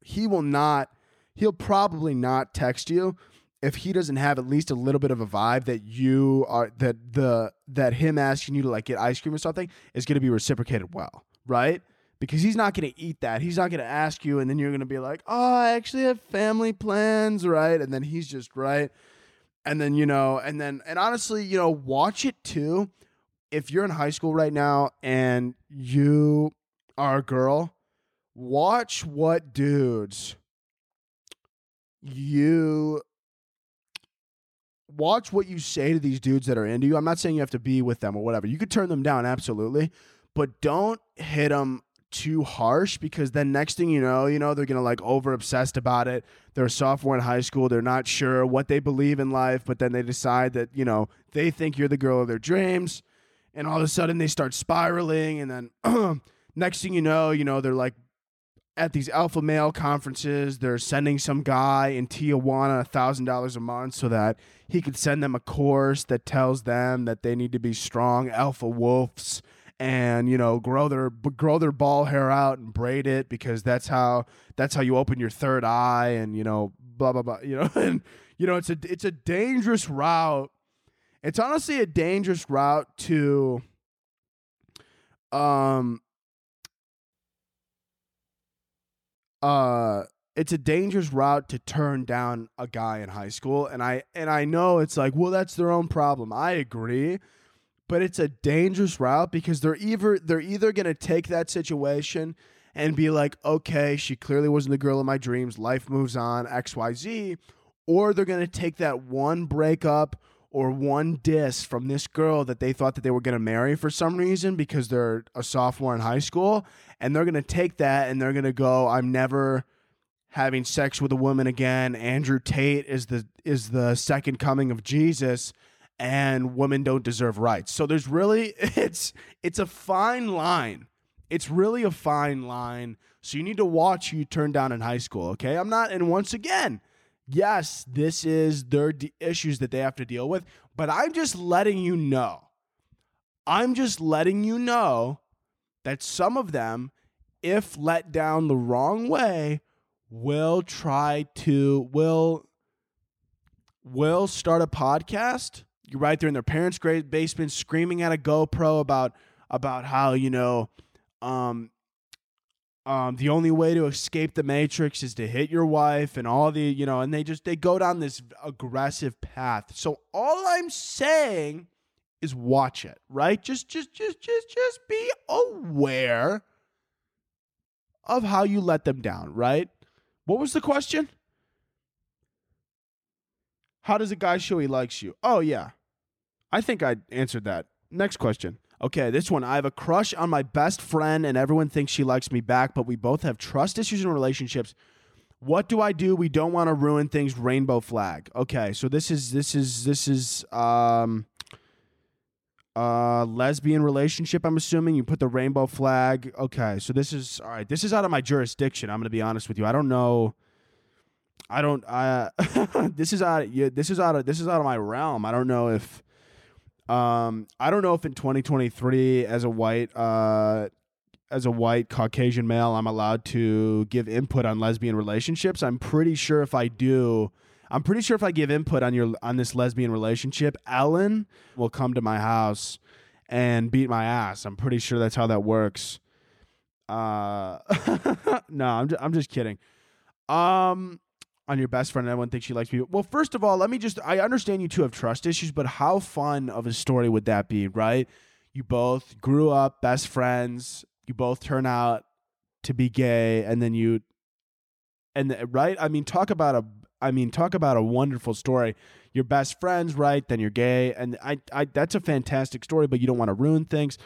he will not he'll probably not text you if he doesn't have at least a little bit of a vibe that you are that the that him asking you to like get ice cream or something is going to be reciprocated well, right? Because he's not going to eat that. He's not going to ask you and then you're going to be like, "Oh, I actually have family plans," right? And then he's just right. And then, you know, and then and honestly, you know, watch it too. If you're in high school right now and you are a girl, watch what dudes you watch what you say to these dudes that are into you. I'm not saying you have to be with them or whatever. You could turn them down, absolutely, but don't hit them too harsh because then next thing you know, you know, they're gonna like over obsessed about it. They're a sophomore in high school. They're not sure what they believe in life, but then they decide that you know they think you're the girl of their dreams, and all of a sudden they start spiraling, and then next thing you know, you know they're like at these alpha male conferences, they're sending some guy in Tijuana a thousand dollars a month so that he could send them a course that tells them that they need to be strong alpha wolves and you know grow their grow their ball hair out and braid it because that's how that's how you open your third eye and you know blah blah blah you know and you know it's a it's a dangerous route. It's honestly a dangerous route to um uh it's a dangerous route to turn down a guy in high school and i and i know it's like well that's their own problem i agree but it's a dangerous route because they're either they're either going to take that situation and be like, okay, she clearly wasn't the girl of my dreams. Life moves on, XYZ. Or they're going to take that one breakup or one diss from this girl that they thought that they were going to marry for some reason because they're a sophomore in high school. And they're going to take that and they're going to go, I'm never having sex with a woman again. Andrew Tate is the is the second coming of Jesus and women don't deserve rights. So there's really it's it's a fine line. It's really a fine line. So you need to watch who you turn down in high school, okay? I'm not and once again, yes, this is their issues that they have to deal with, but I'm just letting you know. I'm just letting you know that some of them if let down the wrong way will try to will will start a podcast you're right there in their parents' great basement screaming at a GoPro about about how you know um, um, the only way to escape the matrix is to hit your wife and all the you know and they just they go down this aggressive path so all i'm saying is watch it right just just just just just be aware of how you let them down right what was the question how does a guy show he likes you? Oh, yeah. I think I answered that. Next question. Okay, this one. I have a crush on my best friend, and everyone thinks she likes me back, but we both have trust issues in relationships. What do I do? We don't want to ruin things. Rainbow flag. Okay, so this is this is this is um uh lesbian relationship. I'm assuming you put the rainbow flag. Okay, so this is all right. This is out of my jurisdiction. I'm gonna be honest with you. I don't know. I don't. I this is out. Yeah, this is out of this is out of my realm. I don't know if. Um, I don't know if in 2023, as a white, uh, as a white Caucasian male, I'm allowed to give input on lesbian relationships. I'm pretty sure if I do, I'm pretty sure if I give input on your on this lesbian relationship, Ellen will come to my house and beat my ass. I'm pretty sure that's how that works. Uh, no, I'm just, I'm just kidding. Um, on your best friend and everyone thinks she likes me. Well, first of all, let me just I understand you two have trust issues, but how fun of a story would that be, right? You both grew up best friends, you both turn out to be gay and then you and right? I mean, talk about a I mean, talk about a wonderful story. Your best friends, right? Then you're gay and I I that's a fantastic story, but you don't want to ruin things.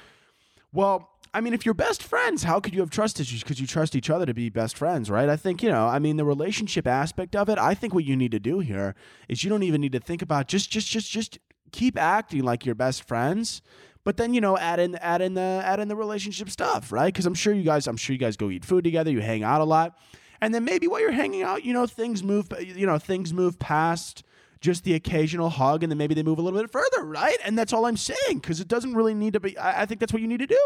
Well, I mean, if you're best friends, how could you have trust issues? Because you trust each other to be best friends, right? I think, you know, I mean, the relationship aspect of it, I think what you need to do here is you don't even need to think about just, just, just, just keep acting like you're best friends. But then you know, add in add in the add in the relationship stuff, right? Because I'm sure you guys, I'm sure you guys go eat food together, you hang out a lot, and then maybe while you're hanging out, you know, things move, uh, you know, things move past just the occasional hug, and then maybe they move a little bit further, right? And that's all I'm saying because it doesn't really need to be. I, I think that's what you need to do.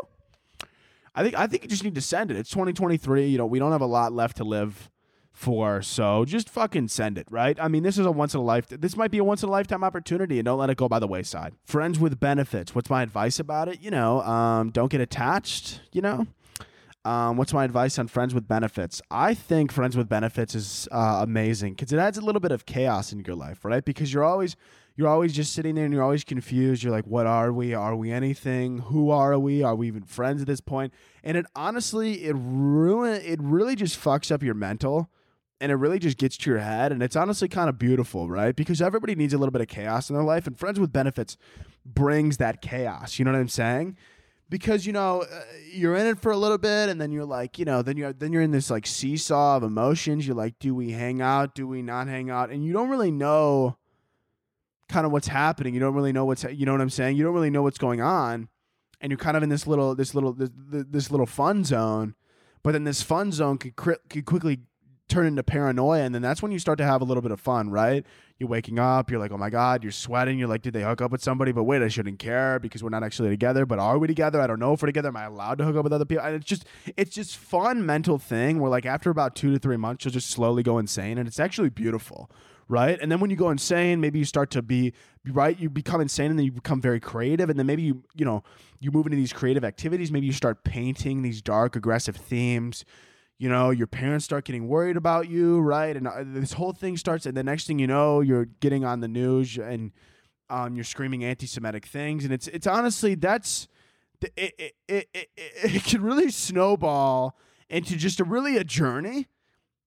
I think I think you just need to send it. It's 2023. You know, we don't have a lot left to live for, so just fucking send it, right? I mean, this is a once in a life. This might be a once in a lifetime opportunity, and don't let it go by the wayside. Friends with benefits. What's my advice about it? You know, um, don't get attached. You know. Um, what's my advice on friends with benefits? I think friends with benefits is uh, amazing because it adds a little bit of chaos in your life, right? Because you're always you're always just sitting there and you're always confused. You're like, what are we? Are we anything? Who are we? Are we even friends at this point? And it honestly, it ruin it really just fucks up your mental and it really just gets to your head. And it's honestly kind of beautiful, right? Because everybody needs a little bit of chaos in their life, and friends with benefits brings that chaos. You know what I'm saying? Because you know uh, you're in it for a little bit, and then you're like, you know, then you're then you're in this like seesaw of emotions. You're like, do we hang out? Do we not hang out? And you don't really know kind of what's happening. You don't really know what's you know what I'm saying. You don't really know what's going on, and you're kind of in this little this little this, this little fun zone. But then this fun zone could, could quickly turn into paranoia, and then that's when you start to have a little bit of fun, right? You're waking up, you're like, oh my god, you're sweating. You're like, did they hook up with somebody? But wait, I shouldn't care because we're not actually together. But are we together? I don't know if we're together. Am I allowed to hook up with other people? And it's just it's just fun mental thing where like after about two to three months, you'll just slowly go insane, and it's actually beautiful right? And then when you go insane, maybe you start to be right. You become insane, and then you become very creative, and then maybe you you know you move into these creative activities. Maybe you start painting these dark, aggressive themes. You know, your parents start getting worried about you, right? And uh, this whole thing starts, and the next thing you know, you're getting on the news and um, you're screaming anti-Semitic things, and it's it's honestly that's it it, it, it, it can really snowball into just a really a journey.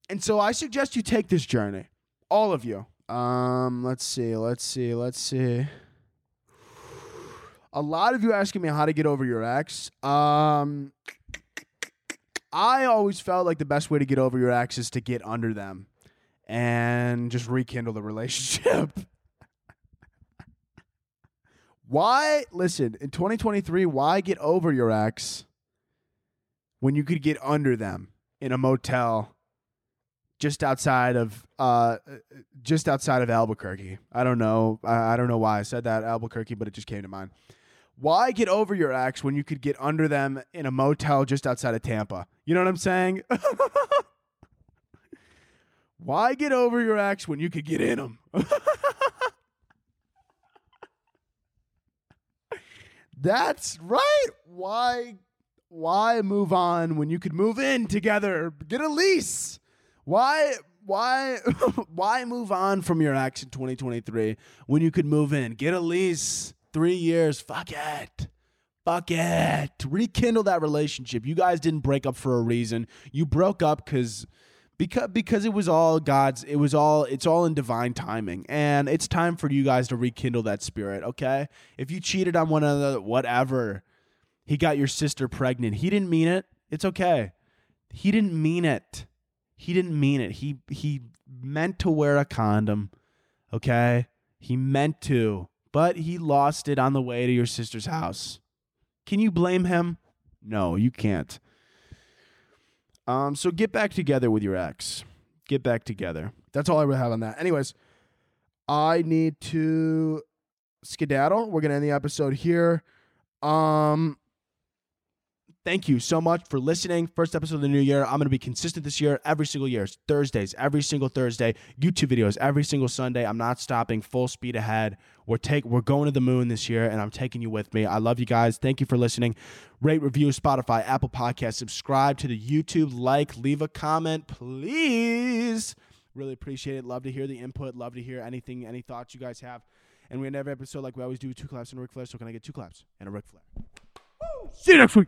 And so I suggest you take this journey, all of you. Um, let's see, let's see, let's see. A lot of you asking me how to get over your ex. Um, I always felt like the best way to get over your ex is to get under them and just rekindle the relationship. why, listen, in 2023, why get over your ex when you could get under them in a motel just outside of uh just outside of Albuquerque? I don't know. I, I don't know why I said that Albuquerque, but it just came to mind. Why get over your ex when you could get under them in a motel just outside of Tampa? You know what I'm saying? Why get over your ex when you could get in them? That's right. Why why move on when you could move in together? Get a lease. Why why why move on from your in 2023 when you could move in? Get a lease. 3 years. Fuck it. Fuck it. Rekindle that relationship. You guys didn't break up for a reason. You broke up cuz because because it was all God's it was all it's all in divine timing and it's time for you guys to rekindle that spirit okay if you cheated on one another whatever he got your sister pregnant he didn't mean it it's okay he didn't mean it he didn't mean it he he meant to wear a condom okay he meant to but he lost it on the way to your sister's house can you blame him no you can't um, so get back together with your ex. Get back together. That's all I would have on that. Anyways, I need to skedaddle. We're gonna end the episode here. Um, thank you so much for listening. First episode of the new year. I'm going to be consistent this year, every single year. It's Thursdays, every single Thursday. YouTube videos every single Sunday. I'm not stopping. Full speed ahead. We're take we're going to the moon this year, and I'm taking you with me. I love you guys. Thank you for listening. Rate, review, Spotify, Apple Podcast. Subscribe to the YouTube. Like, leave a comment, please. Really appreciate it. Love to hear the input. Love to hear anything, any thoughts you guys have. And we end every episode like we always do, two claps and a Ric Flair. So can I get two claps and a Ric Flair? Woo! See you next week.